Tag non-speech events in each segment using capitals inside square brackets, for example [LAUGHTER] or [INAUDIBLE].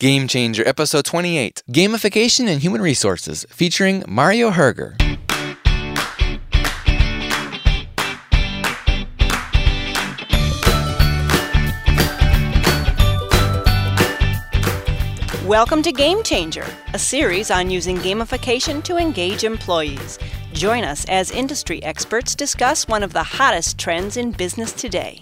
Game Changer, episode 28 Gamification and Human Resources, featuring Mario Herger. Welcome to Game Changer, a series on using gamification to engage employees. Join us as industry experts discuss one of the hottest trends in business today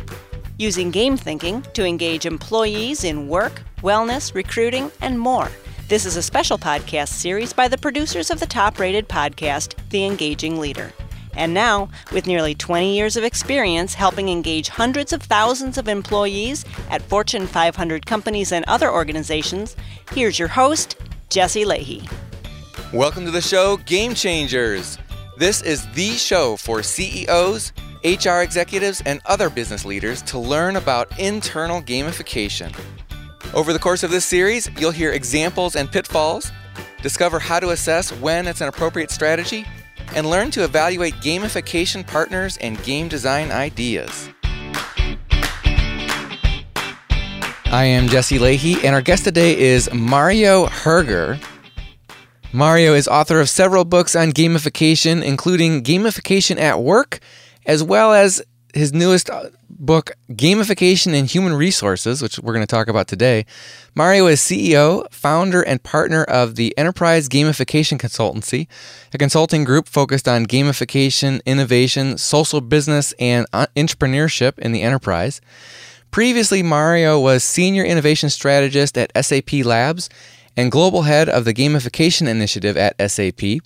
using game thinking to engage employees in work, wellness, recruiting, and more. This is a special podcast series by the producers of the top rated podcast, The Engaging Leader. And now, with nearly 20 years of experience helping engage hundreds of thousands of employees at Fortune 500 companies and other organizations, here's your host, Jesse Lahey. Welcome to the show, Game Changers. This is the show for CEOs, HR executives, and other business leaders to learn about internal gamification. Over the course of this series, you'll hear examples and pitfalls, discover how to assess when it's an appropriate strategy, and learn to evaluate gamification partners and game design ideas. I am Jesse Lahey, and our guest today is Mario Herger. Mario is author of several books on gamification, including Gamification at Work, as well as his newest uh, book, Gamification and Human Resources, which we're going to talk about today. Mario is CEO, founder, and partner of the Enterprise Gamification Consultancy, a consulting group focused on gamification, innovation, social business, and uh, entrepreneurship in the enterprise. Previously, Mario was Senior Innovation Strategist at SAP Labs and Global Head of the Gamification Initiative at SAP.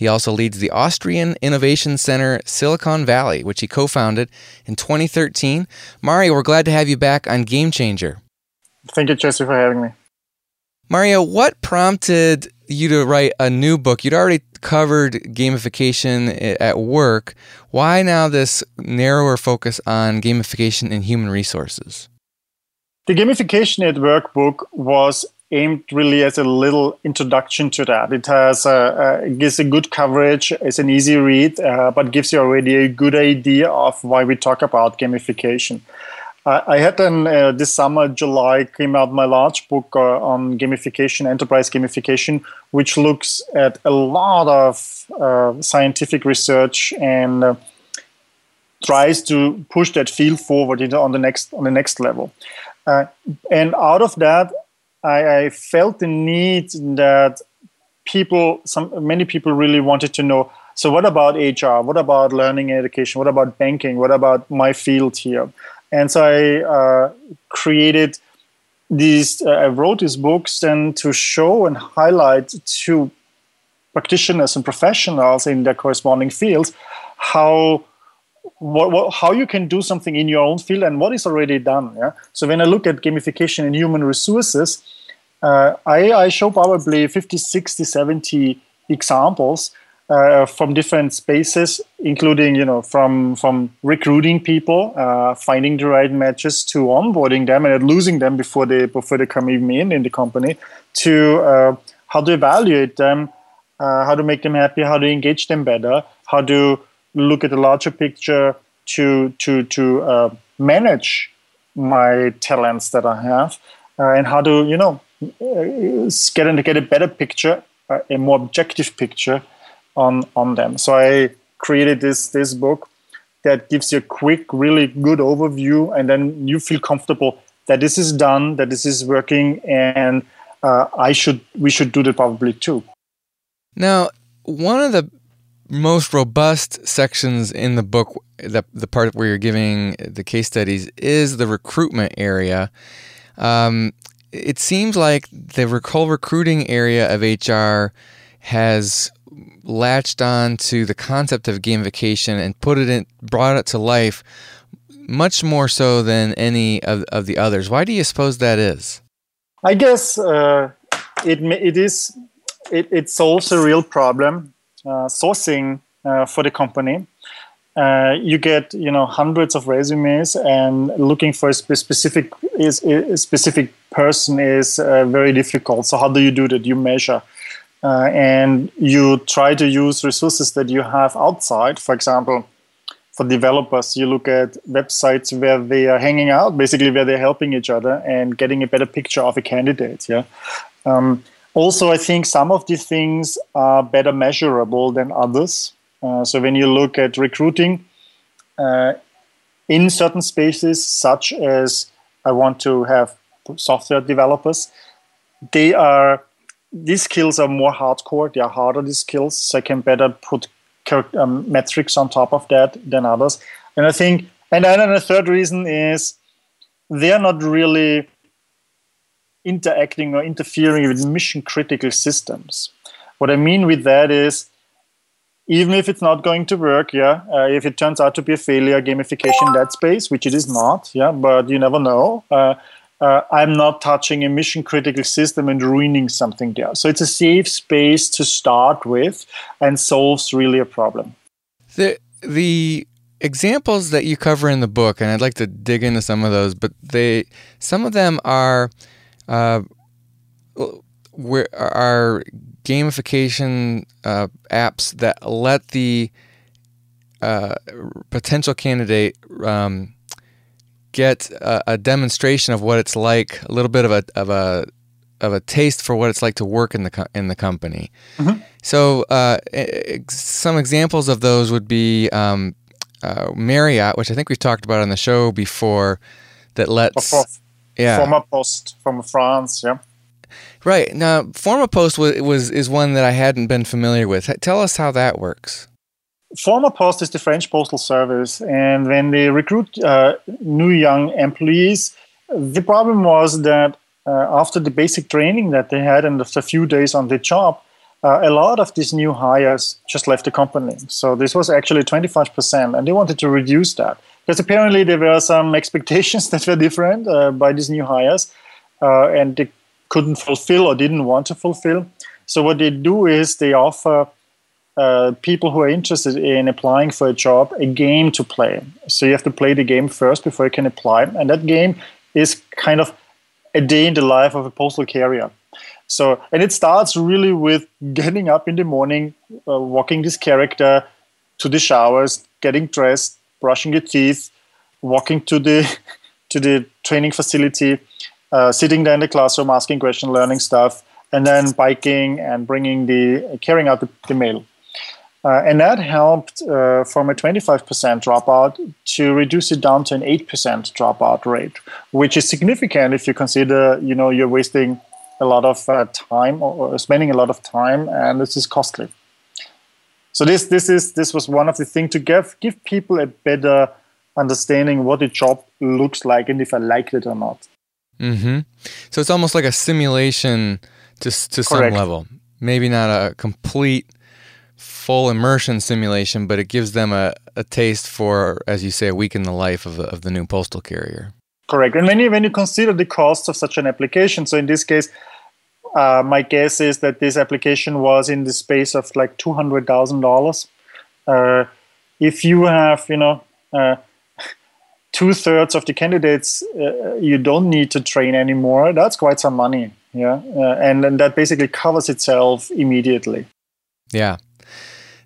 He also leads the Austrian Innovation Center Silicon Valley, which he co founded in 2013. Mario, we're glad to have you back on Game Changer. Thank you, Jesse, for having me. Mario, what prompted you to write a new book? You'd already covered gamification at work. Why now this narrower focus on gamification and human resources? The Gamification at Work book was aimed really as a little introduction to that. It has a, a gives a good coverage. It's an easy read, uh, but gives you already a good idea of why we talk about gamification. Uh, I had then uh, this summer, July, came out my large book uh, on gamification, enterprise gamification, which looks at a lot of uh, scientific research and uh, tries to push that field forward on the next on the next level. and out of that, I, I felt the need that people, some many people really wanted to know. So, what about HR? What about learning and education? What about banking? What about my field here? And so I uh, created these. Uh, I wrote these books then to show and highlight to practitioners and professionals in their corresponding fields how what, what, how you can do something in your own field and what is already done. Yeah. So when I look at gamification in human resources, uh, I, I, show probably 50, 60, 70 examples uh, from different spaces, including you know from from recruiting people, uh, finding the right matches, to onboarding them and losing them before they before they come even in in the company, to uh, how to evaluate them, uh, how to make them happy, how to engage them better, how to look at the larger picture to to to uh, manage my talents that I have, uh, and how to you know uh, get and get a better picture, uh, a more objective picture on on them. So I created this this book that gives you a quick, really good overview, and then you feel comfortable that this is done, that this is working, and uh, I should we should do that probably too. Now, one of the most robust sections in the book, the, the part where you're giving the case studies, is the recruitment area. Um, it seems like the whole recruiting area of HR has latched on to the concept of gamification and put it in, brought it to life much more so than any of, of the others. Why do you suppose that is? I guess uh, it it is it, it solves a real problem sourcing uh, for the company. Uh, you get you know hundreds of resumes and looking for a specific is a specific person is very difficult. So how do you do that? You measure. Uh, and you try to use resources that you have outside. For example, for developers. You look at websites where they are hanging out, basically where they're helping each other and getting a better picture of a candidate. Yeah. Um, also, I think some of these things are better measurable than others. Uh, so when you look at recruiting uh, in certain spaces, such as I want to have software developers, they are these skills are more hardcore. They are harder. These skills, so I can better put um, metrics on top of that than others. And I think, and then the third reason is they are not really interacting or interfering with mission critical systems. What I mean with that is, even if it's not going to work, yeah, uh, if it turns out to be a failure, gamification that space, which it is not, yeah, but you never know. Uh, uh, I'm not touching a mission critical system and ruining something there. So it's a safe space to start with and solves really a problem. The the examples that you cover in the book, and I'd like to dig into some of those, but they some of them are uh, where are gamification uh, apps that let the uh, potential candidate um, get a, a, demonstration of what it's like, a little bit of a of a of a taste for what it's like to work in the co- in the company. Mm-hmm. So, uh, some examples of those would be um, uh, Marriott, which I think we've talked about on the show before, that lets yeah former post from France, yeah. Right now, Formapost was, was is one that I hadn't been familiar with. Tell us how that works. Formapost is the French postal service, and when they recruit uh, new young employees, the problem was that uh, after the basic training that they had and after a few days on the job, uh, a lot of these new hires just left the company. So this was actually 25%, and they wanted to reduce that because apparently there were some [LAUGHS] expectations that were different uh, by these new hires, uh, and they couldn't fulfill or didn't want to fulfill. So what they do is they offer uh, people who are interested in applying for a job a game to play. So you have to play the game first before you can apply, and that game is kind of a day in the life of a postal carrier. So, and it starts really with getting up in the morning, uh, walking this character to the showers, getting dressed, brushing your teeth, walking to the to the training facility, uh, sitting there in the classroom, asking questions, learning stuff, and then biking and bringing the carrying out the, the mail. Uh, and that helped uh, from a 25% dropout to reduce it down to an 8% dropout rate, which is significant if you consider, you know, you're wasting a lot of uh, time or, spending a lot of time, and this is costly. So this this is this was one of the things to give give people a better understanding what a job looks like and if I like it or not. Mm-hmm. So it's almost like a simulation to to some level. Maybe not a complete full immersion simulation, but it gives them a, a taste for, as you say, a week in the life of the, of the new postal carrier. Correct. And when you, when you consider the costs of such an application, so in this case, uh, my guess is that this application was in the space of like two hundred thousand uh, dollars. If you have, you know, uh, [LAUGHS] two thirds of the candidates uh, you don't need to train anymore, that's quite some money. Yeah, uh, and and that basically covers itself immediately. Yeah,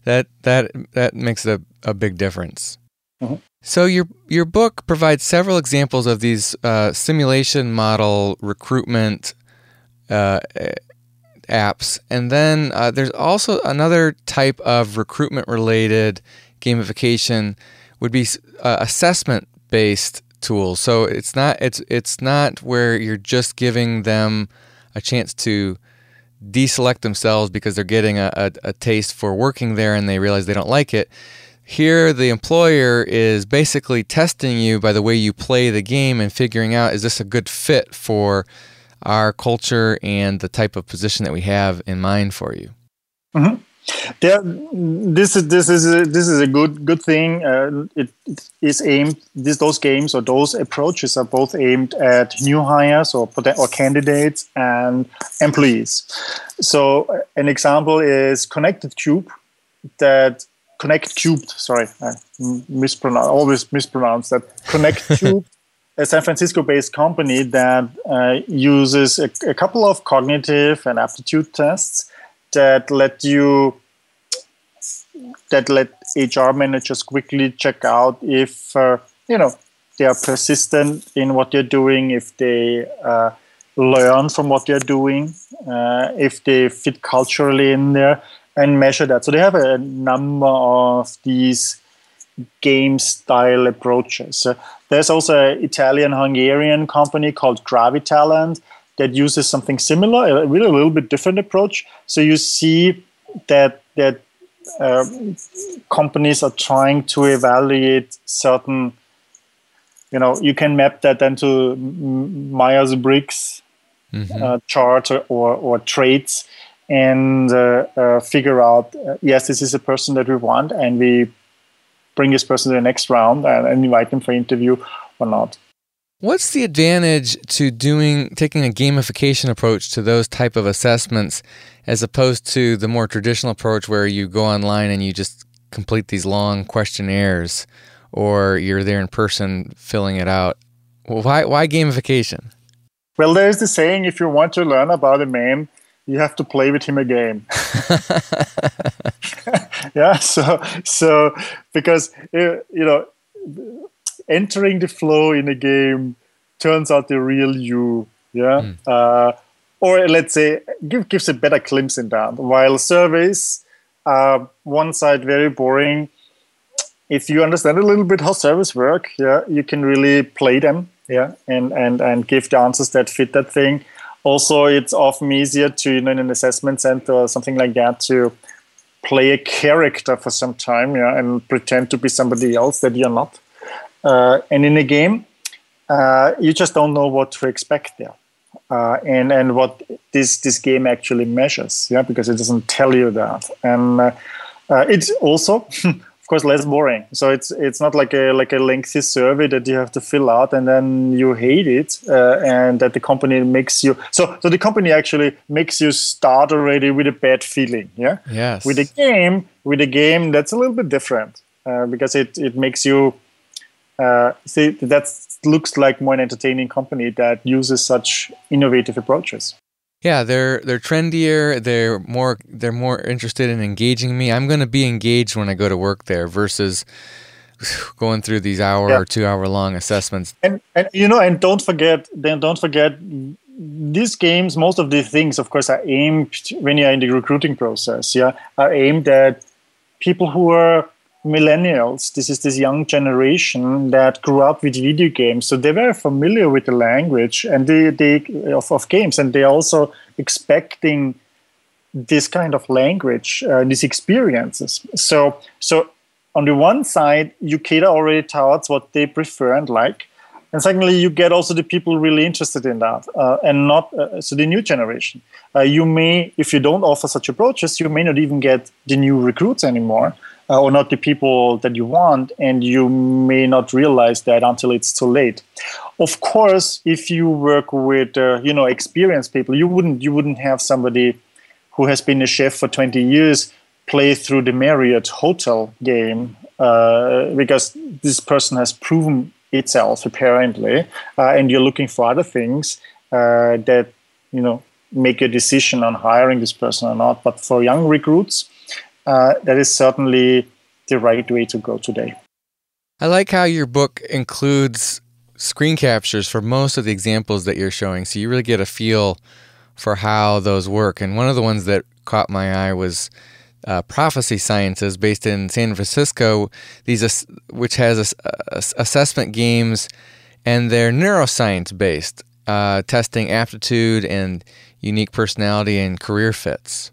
that that that makes a, a big difference. Mm-hmm. So your your book provides several examples of these uh, simulation model recruitment uh, apps, and then uh, there's also another type of recruitment related gamification would be uh, assessment based tools. So it's not it's it's not where you're just giving them a chance to deselect themselves because they're getting a, a, a, taste for working there and they realize they don't like it. Here, the employer is basically testing you by the way you play the game and figuring out is this a good fit for our culture and the type of position that we have in mind for you. Mm-hmm. Yeah, this is this is a, this is a good good thing. Uh, it, it is aimed. This those games or those approaches are both aimed at new hires or or candidates and employees. So uh, an example is Connected Cube, that Connect Cubed. Sorry, I mispronounce always mispronounce that. Connect [LAUGHS] Cube. A San Francisco-based company that uh, uses a, a couple of cognitive and aptitude tests that let you that let HR managers quickly check out if uh, you know they are persistent in what they're doing, if they uh, learn from what they're doing, uh, if they fit culturally in there, and measure that. So they have a number of these game style approaches. There's also an Italian Hungarian company called Gravitalent that uses something similar, a really a little bit different approach. So you see that that uh, companies are trying to evaluate certain you know you can map that into Myers Briggs mm-hmm. uh, charts or, or, or, traits and uh, uh, figure out uh, yes this is a person that we want and we bring this person to the next round and, and invite them for interview or not. What's the advantage to doing taking a gamification approach to those type of assessments as opposed to the more traditional approach where you go online and you just complete these long questionnaires or you're there in person filling it out? Why why gamification? Well, there's the saying if you want to learn about a man, you have to play with him a game. [LAUGHS] [LAUGHS] yeah, so so because uh, you know entering the flow in a game turns out the real you. Yeah. Mm. Uh, or let's say give, gives a better glimpse in that. While surveys are one side very boring, if you understand a little bit how surveys work, yeah, you can really play them, yeah, and and and give the answers that fit that thing. Also, it's often easier to you know in an assessment center or something like that to play a character for some time, yeah, and pretend to be somebody else that you're not. Uh, and in a game, uh, you just don't know what to expect there, uh, and and what this this game actually measures, yeah, because it doesn't tell you that, and uh, uh, it's also. [LAUGHS] of course less boring. So it's it's not like a like a lengthy survey that you have to fill out and then you hate it uh, and that the company makes you so so the company actually makes you start already with a bad feeling yeah? Yes. With a game with a game that's a little bit different uh, because it it makes you uh, see that looks like more an entertaining company that uses such innovative approaches yeah, they're they're trendier. They're more they're more interested in engaging me. I'm going to be engaged when I go to work there versus [SIGHS] going through these hour yeah. or two hour long assessments. And and you know, and don't forget, then don't forget these games. Most of these things, of course, are aimed when you're in the recruiting process. Yeah, are aimed at people who are millennials this is this young generation that grew up with video games. So they're very familiar with the language and they, they of, of games and they're also expecting this kind of language uh, these experiences. So so on the one side you cater already towards what they prefer and like and secondly you get also the people really interested in that uh, and not uh, so the new generation. Uh, you may if you don't offer such approaches you may not even get the new recruits anymore uh, or not the people that you want, and you may not realize that until it's too late. Of course, if you work with uh, you know experienced people, you wouldn't you wouldn't have somebody who has been a chef for 20 years play through the Marriott hotel game uh, because this person has proven itself apparently, uh, and you're looking for other things uh, that you know make a decision on hiring this person or not. But for young recruits, uh, that is certainly the right way to go today. I like how your book includes screen captures for most of the examples that you're showing, so you really get a feel for how those work. And one of the ones that caught my eye was uh, Prophecy Sciences, based in San Francisco. These which has assessment games, and they're neuroscience based, uh, testing aptitude and unique personality and career fits.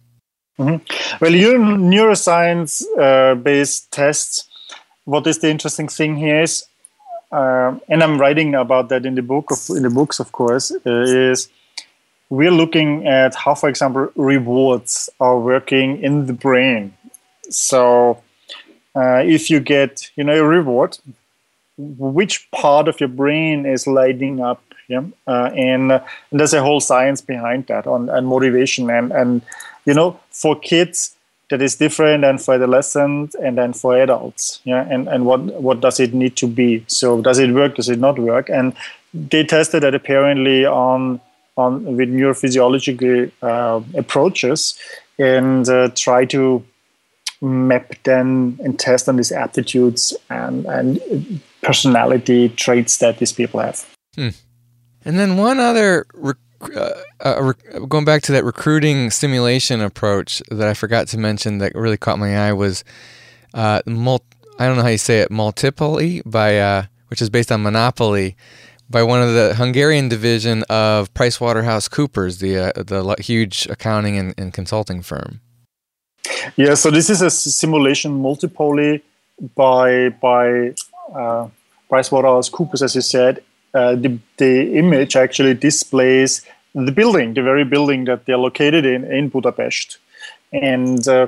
Mm-hmm. Well, your neuroscience uh, based tests, what is the interesting thing here is, uh, and I'm writing about that in the book of, in the books, of course, uh, is we're looking at how, for example, rewards are working in the brain. So, uh, if you get, you know, a reward, which part of your brain is lighting up? Yeah, uh, and, and, there's a whole science behind that on and motivation and and you know, for kids that is different than for adolescents and then for adults. Yeah, and and what what does it need to be? So does it work? Does it not work? And they tested that apparently on on with neurophysiological uh, approaches and uh, try to map then and test on these aptitudes and, and personality traits that these people have. Hmm. And then one other, rec- uh, uh, going back to that recruiting simulation approach that I forgot to mention that really caught my eye was uh, mul- I don't know how you say it, Multipoly, uh, which is based on Monopoly by one of the Hungarian division of PricewaterhouseCoopers, the uh, the huge accounting and, and, consulting firm. Yeah, so this is a simulation Multipoly by by PricewaterhouseCoopers, as you said. Uh, the the image actually displays the building, the very building that they're located in in Budapest, and uh,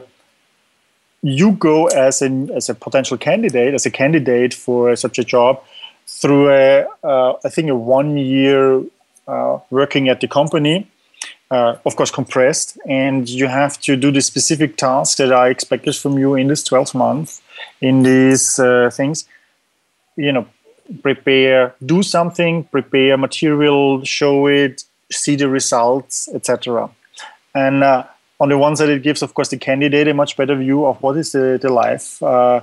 you go as an as a potential candidate, as a candidate for such a job through a, uh, I think a one year uh, working at the company, uh, of course compressed, and you have to do the specific tasks that are expected from you in this 12 months, in these uh, things. You know, prepare, do something, prepare material, show it, see the results, etc. And uh, on the one side, it gives, of course, the candidate a much better view of what is the, the life uh,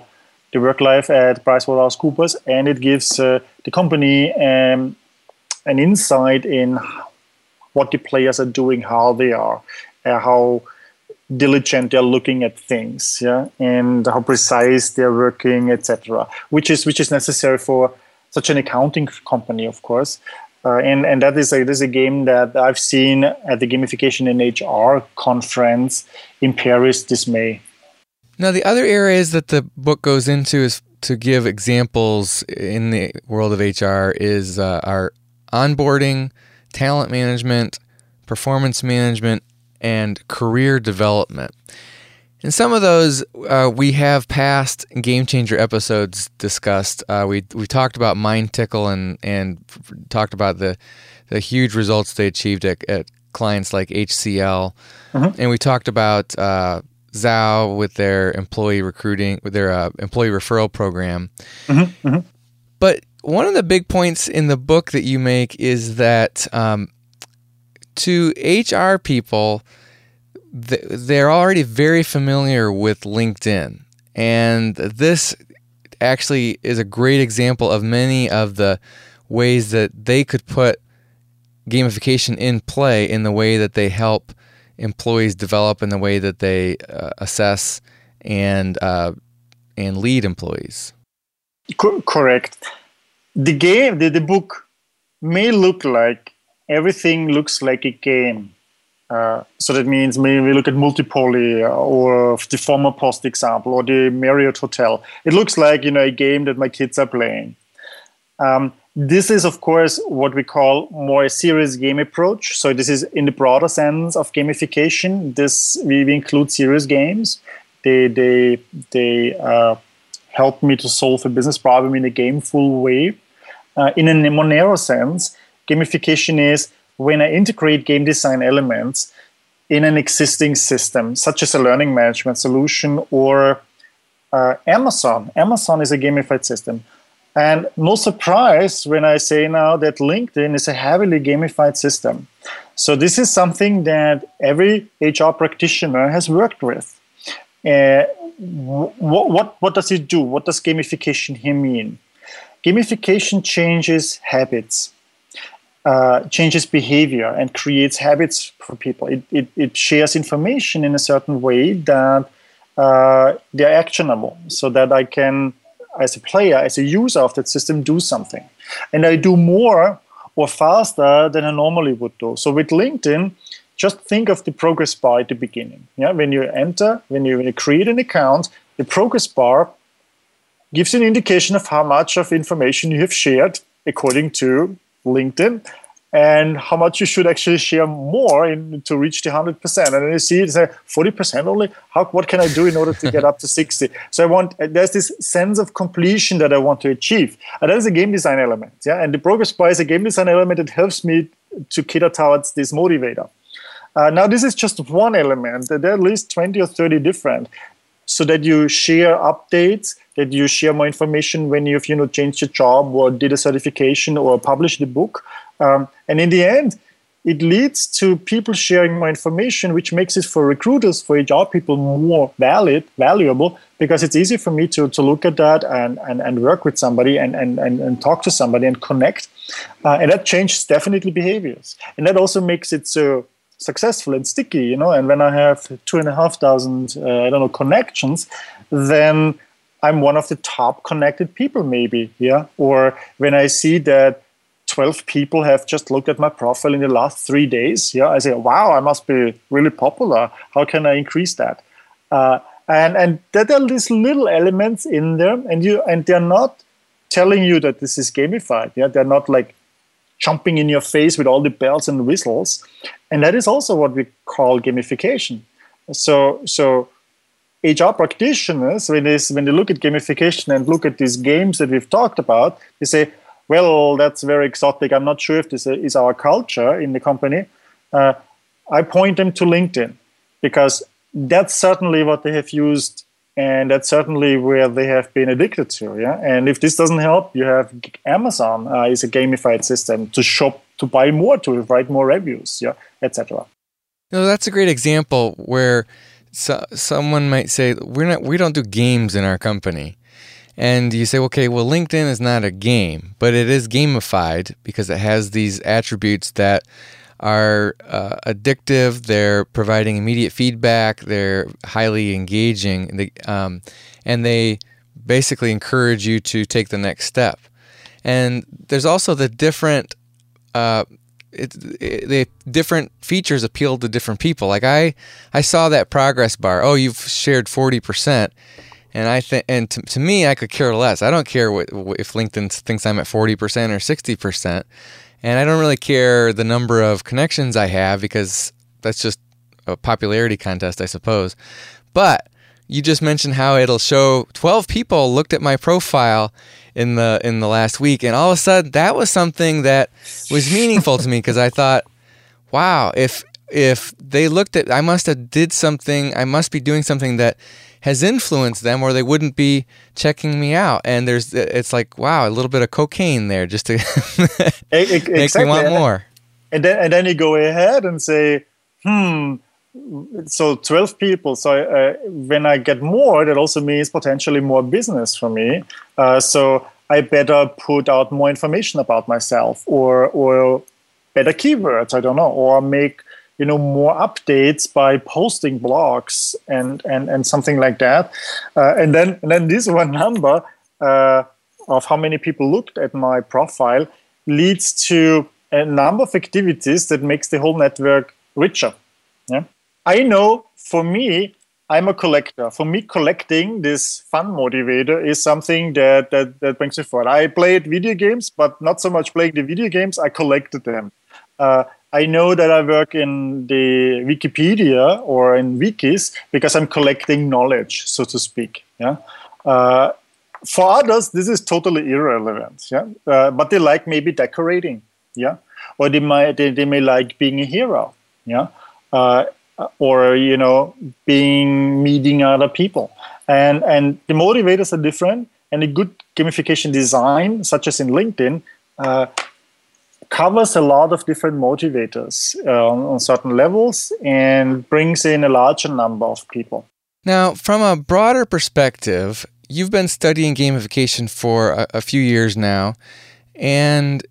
the work life at PricewaterhouseCoopers, and it gives uh, the company um, an insight in what the players are doing, how they are, uh, how diligent they're looking at things, yeah, and how precise they're working, etc. Which is which is necessary for such an accounting company, of course. Uh, and and that is a this is a game that I've seen at the gamification in HR conference in Paris this May. Now, the other areas that the book goes into is to give examples in the world of HR is uh, our onboarding, talent management, performance management, and career development. In some of those, uh, we have past game changer episodes discussed. Uh, we we talked about MindTickle and and talked about the the huge results they achieved at, at clients like HCL, mm-hmm. and we talked about uh, Zao with their employee recruiting, with their uh, employee referral program. Mm-hmm, mm-hmm. But one of the big points in the book that you make is that um, to HR people, they're already very familiar with LinkedIn. And this actually is a great example of many of the ways that they could put gamification in play in the way that they help employees develop in the way that they uh, assess and uh, and lead employees. Co- correct. The game, the, the book may look like everything looks like a game. Uh, so that means maybe we look at Multipoly or the Formapost example or the Marriott Hotel. It looks like you know a game that my kids are playing. Um, this is, of course, what we call more a serious game approach. So this is in the broader sense of gamification. This we, we include serious games. They they they uh, help me to solve a business problem in a gameful way. Uh, in a more narrow sense, gamification is when I integrate game design elements in an existing system, such as a learning management solution or uh, Amazon. Amazon is a gamified system and no surprise when I say now that LinkedIn is a heavily gamified system. So this is something that every HR practitioner has worked with. Uh, what, what, what does it do? What does gamification here mean? Gamification changes habits, uh, changes behavior, and creates habits for people. It, it, it shares information in a certain way that uh, they're actionable so that I can as a player, as a user of that system, do something. And I do more or faster than I normally would do. So with LinkedIn, just think of the progress bar at the beginning. Yeah, when you enter, when you, when you create an account, the progress bar gives an indication of how much of information you have shared according to LinkedIn and how much you should actually share more in, to reach the 100%. And then you see it's like 40% only. How, what can I do in order to get up to 60? [LAUGHS] So I want, there's this sense of completion that I want to achieve. And that is a game design element. Yeah. And the progress bar is a game design element that helps me to cater towards this motivator. Uh, now, this is just one element. There are at least 20 or 30 different so that you share updates, that you share more information when you've you know changed your job or did a certification or published a book. Um, and in the end, it leads to people sharing more information, which makes it for recruiters, for HR people more valid, valuable, because it's easy for me to, to look at that and, and, and work with somebody and, and, and, and talk to somebody and connect. Uh, and that changes definitely behaviors. And that also makes it so successful and sticky, you know. And when I have two and a half thousand, uh, I don't know, connections, then I'm one of the top connected people, maybe, yeah. Or when I see that 12 people have just looked at my profile in the last three days, yeah, I say, wow, I must be really popular. How can I increase that? Uh, and and there are these little elements in there, and you and they're not telling you that this is gamified. Yeah, they're not like jumping in your face with all the bells and whistles, and that is also what we call gamification. So so HR practitioners, when they, when they look at gamification and look at these games that we've talked about, they say, well, that's very exotic. I'm not sure if this is our culture in the company. Uh, I point them to LinkedIn because that's certainly what they have used and that's certainly where they have been addicted to. Yeah, and if this doesn't help, you have Amazon uh, is a gamified system to shop, to buy more, to write more reviews, yeah, etc. No, that's a great example where so, someone might say we're not we don't do games in our company. And you say okay well linkedin is not a game but it is gamified because it has these attributes that are uh, addictive they're providing immediate feedback they're highly engaging they, um, and they basically encourage you to take the next step. And there's also the different uh, it, it, the different features appeal to different people. Like I, I saw that progress bar. Oh, you've shared forty percent, and I think, and to, to me, I could care less. I don't care what, if LinkedIn thinks I'm at forty percent or sixty percent, and I don't really care the number of connections I have because that's just a popularity contest, I suppose. But you just mentioned how it'll show 12 people looked at my profile in the in the last week and all of a sudden that was something that was meaningful to me because I thought wow if if they looked at I must have did something I must be doing something that has influenced them or they wouldn't be checking me out and there's it's like wow a little bit of cocaine there just to [LAUGHS] exactly. make me want more and then and then you go ahead and say hmm so 12 people. So uh, when i get more that also means potentially more business for me. Uh, so i better put out more information about myself or or better keywords i don't know or make you know more updates by posting blogs and and and something like that. Uh, and then and then this one number uh, of how many people looked at my profile leads to a number of activities that makes the whole network richer I know for me, I'm a collector. For me, collecting this fun motivator is something that, that, that brings me forward. I played video games, but not so much playing the video games, I collected them. Uh, I know that I work in the Wikipedia or in wikis because I'm collecting knowledge, so to speak. Yeah. Uh, for others, this is totally irrelevant. Yeah. Uh, but they like maybe decorating. Yeah. Or they might they, they may like being a hero. Yeah. Uh, or you know being meeting other people. And and the motivators are different and a good gamification design such as in linkedin uh, covers a lot of different motivators uh, on certain levels and brings in a larger number of people. Now from a broader perspective you've been studying gamification for a, a few years now and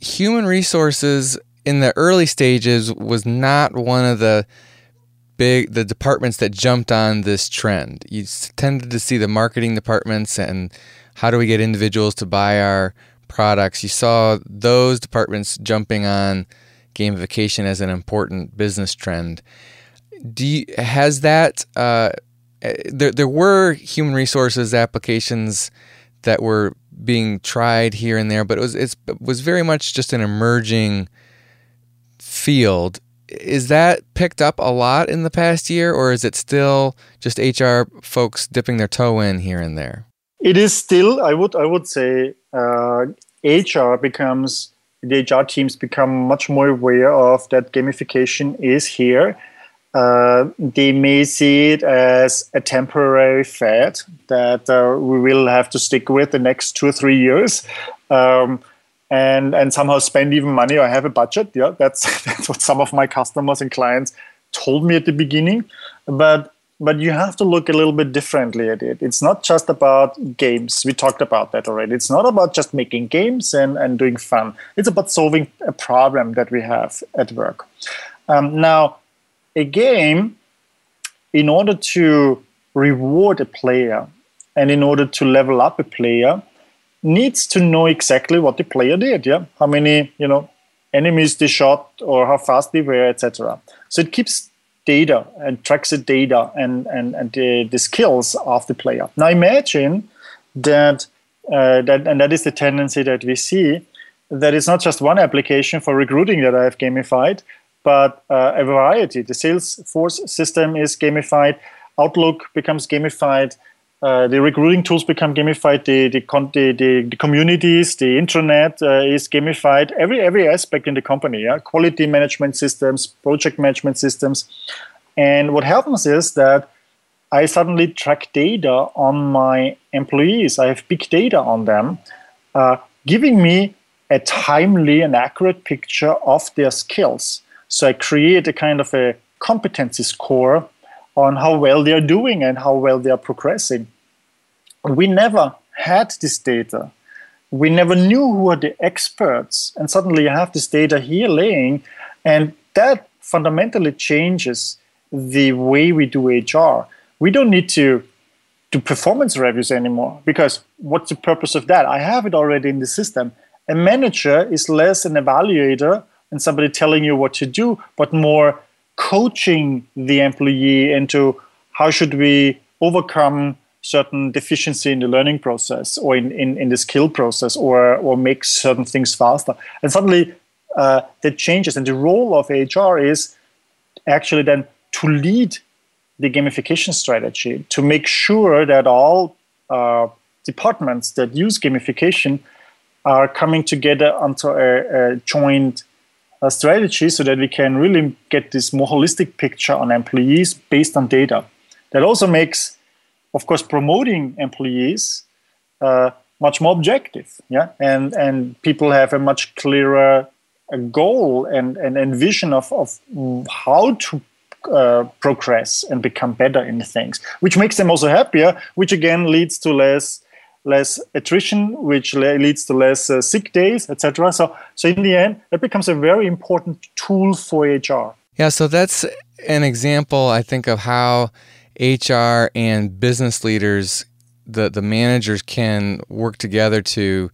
human resources in the early stages was not one of the big the departments that jumped on this trend. You tended to see the marketing departments and how do we get individuals to buy our products. You saw those departments jumping on gamification as an important business trend. Do you, has that uh, eh, there there were human resources applications that were being tried here and there, but it was it was very much just an emerging field is that picked up a lot in the past year, or is it still just HR folks dipping their toe in here and there? It is still. I would. I would say uh, HR becomes the HR teams become much more aware of that gamification is here. Uh, they may see it as a temporary fad that uh, we will have to stick with the next two or three years. Um, and and somehow spend even money or have a budget. Yeah, that's [LAUGHS] that's what some of my customers and clients told me at the beginning. But but you have to look a little bit differently at it. It's not just about games. We talked about that already. It's not about just making games and, and doing fun. It's about solving a problem that we have at work. Um, now, a game, in order to reward a player and in order to level up a player, needs to know exactly what the player did. Yeah, how many you know enemies they shot or how fast they were, etc. So it keeps data and tracks the data and, and, and the, the skills of the player. Now imagine that, uh, that, and that is the tendency that we see, that it's not just one application for recruiting that I have gamified, but uh, a variety. The Salesforce system is gamified, Outlook becomes gamified, uh, the recruiting tools become gamified. The the, the, the, the communities, the internet uh, is gamified. Every every aspect in the company, yeah, quality management systems, project management systems, and what happens is that I suddenly track data on my employees. I have big data on them, uh, giving me a timely and accurate picture of their skills. So I create a kind of a competency score on how well they are doing and how well they are progressing we never had this data. We never knew who are the experts. And suddenly you have this data here laying, and that fundamentally changes the way we do HR. We don't need to do performance reviews anymore because what's the purpose of that? I have it already in the system. A manager is less an evaluator and somebody telling you what to do, but more coaching the employee into how should we overcome certain deficiency in the learning process or in, in, in the skill process or, or make certain things faster. And suddenly uh, that changes. And the role of HR is actually then to lead the gamification strategy, to make sure that all uh, departments that use gamification are coming together onto a, a joint uh, strategy so that we can really get this more holistic picture on employees based on data. That also makes of course, promoting employees uh, much more objective. Yeah, and and people have a much clearer uh, goal and, and, and vision of, of how to uh, progress and become better in things, which makes them also happier, which again leads to less less attrition, which leads to less uh, sick days, etc. So, so in the end, that becomes a very important tool for HR. Yeah, so that's an example, I think, of how HR and business leaders, the the managers can work together to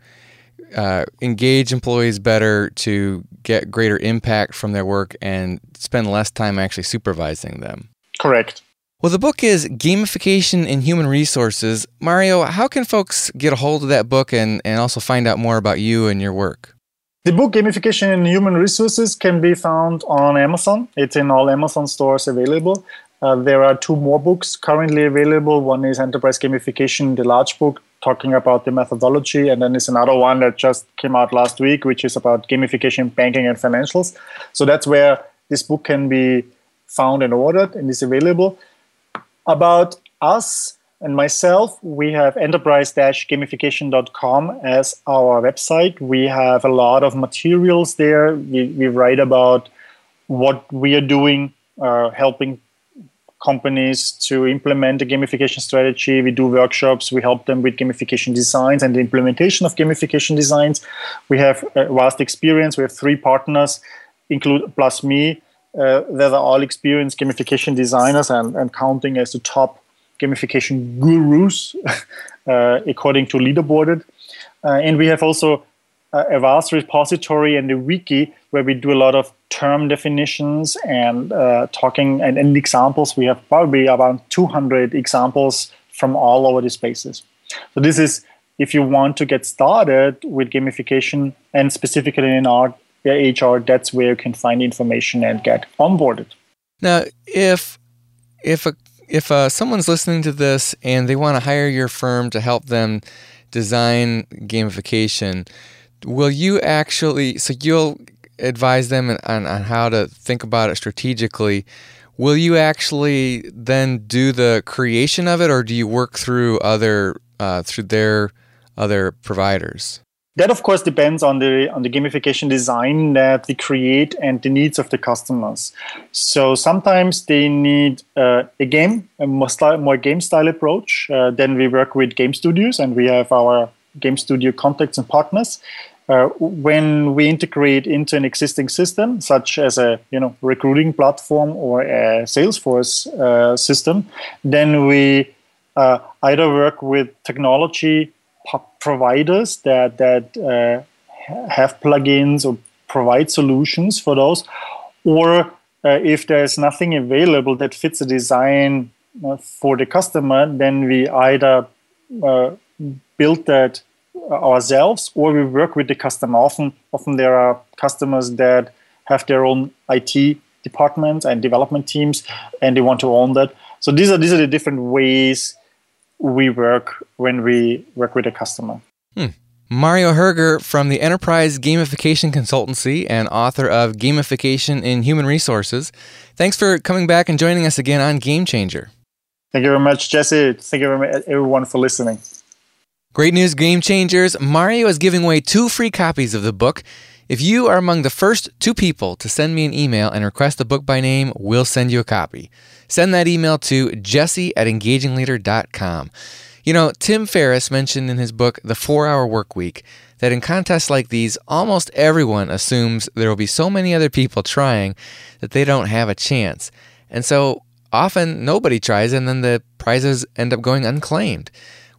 uh, engage employees better, to get greater impact from their work, and spend less time actually supervising them. Correct. Well, the book is Gamification in Human Resources. Mario, how can folks get a hold of that book and, and also find out more about you and your work? The book Gamification in Human Resources can be found on Amazon. It's in all Amazon stores available. Uh, there are two more books currently available. One is Enterprise Gamification, the large book talking about the methodology, and then there's another one that just came out last week, which is about gamification, banking, and financials. So that's where this book can be found and ordered and is available. About us and myself, we have enterprise-gamification.com as our website. We have a lot of materials there. We, we write about what we are doing, uh, helping companies to implement a gamification strategy. We do workshops. We help them with gamification designs and the implementation of gamification designs. We have vast experience. We have three partners, include plus me, uh, that are all experienced gamification designers and, and counting as the top gamification gurus, [LAUGHS] uh, according to Leaderboarded. Uh, and we have also a vast repository and a wiki where we do a lot of term definitions and uh, talking and, and, examples. We have probably about 200 examples from all over the spaces. So this is if you want to get started with gamification and specifically in our HR, that's where you can find information and get onboarded. Now, if if a if uh, someone's listening to this and they want to hire your firm to help them design gamification, will you actually? So you'll advise them on, on how to think about it strategically. Will you actually then do the creation of it, or do you work through other uh, through their other providers? that of course depends on the on the gamification design that we create and the needs of the customers so sometimes they need uh, a game a more, style, more game style approach uh, then we work with game studios and we have our game studio contacts and partners uh, when we integrate into an existing system such as a you know recruiting platform or a salesforce uh, system then we uh, either work with technology providers that that uh, have plugins or provide solutions for those, or uh, if there's nothing available that fits the design uh, for the customer, then we either build that ourselves or we work with the customer. Often, often there are customers that have their own IT departments and development teams, and they want to own that. So these are these are the different ways we work when we work with a customer. Hmm. Mario Herger from the Enterprise Gamification Consultancy and author of Gamification in Human Resources. Thanks for coming back and joining us again on Game Changer. Thank you very much, Jesse. Thank you very much, everyone, for listening. Great news, Game Changers. Mario is giving away two free copies of the book. If you are among the first two people to send me an email and request the book by name, we'll send you a copy. Send that email to jesse at engagingleader.com. You know, Tim Ferriss mentioned in his book, The Four Hour Work Week, that in contests like these, almost everyone assumes there will be so many other people trying that they don't have a chance. And so often nobody tries, and then the prizes end up going unclaimed.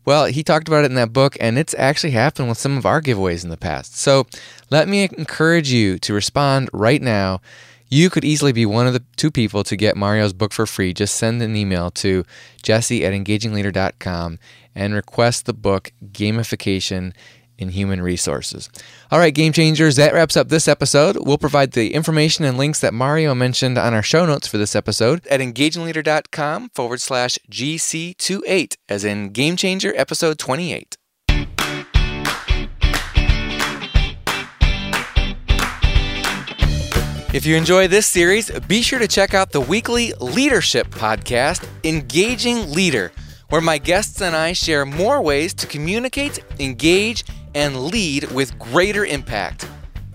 Well, he talked about it in that book, and it's actually happened with some of our giveaways in the past. So let me encourage you to respond right now. You could easily be one of the two people to get Mario's book for free. Just send an email to jesse at engagingleader.com and request the book Gamification in human resources. All right, game changers, that wraps up this episode. We'll provide the information and links that Mario mentioned on our show notes for this episode at engagingleader.com forward slash GC28, as in Game Changer episode 28. If you enjoy this series, be sure to check out the weekly leadership podcast, Engaging Leader, where my guests and I share more ways to communicate, engage, and lead with greater impact.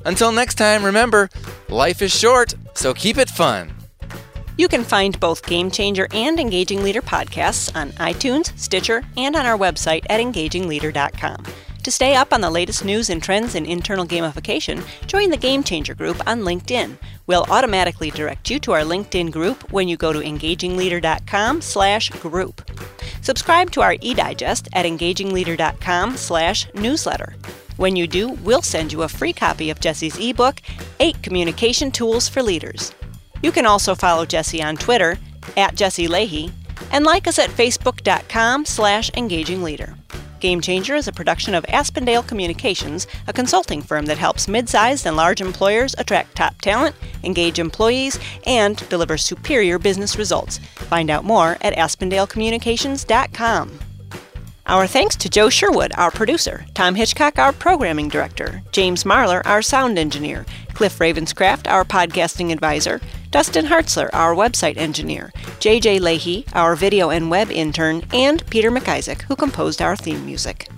Until next time, remember, life is short, so keep it fun. You can find both Game Changer and Engaging Leader podcasts on iTunes, Stitcher, and on our website at engagingleader.com. To stay up on the latest news and trends in internal gamification, join the Game Changer group on LinkedIn. We'll automatically direct you to our LinkedIn group when you go to engagingleader.com/group. Subscribe to our eDigest at engagingleader.com/newsletter. When you do, we'll send you a free copy of Jesse's ebook, 8 Communication Tools for Leaders. You can also follow Jesse on Twitter at Jesse Lahey and like us at facebook.com slash engagingleader. Game Changer is a production of Aspendale Communications, a consulting firm that helps mid-sized and large employers attract top talent, engage employees, and deliver superior business results. Find out more at aspendalecommunications.com. Our thanks to Joe Sherwood, our producer, Tom Hitchcock, our programming director, James Marlar, our sound engineer, Cliff Ravenscraft, our podcasting advisor, Dustin Hartzler, our website engineer, JJ Lahey, our video and web intern, and Peter McIsaac, who composed our theme music.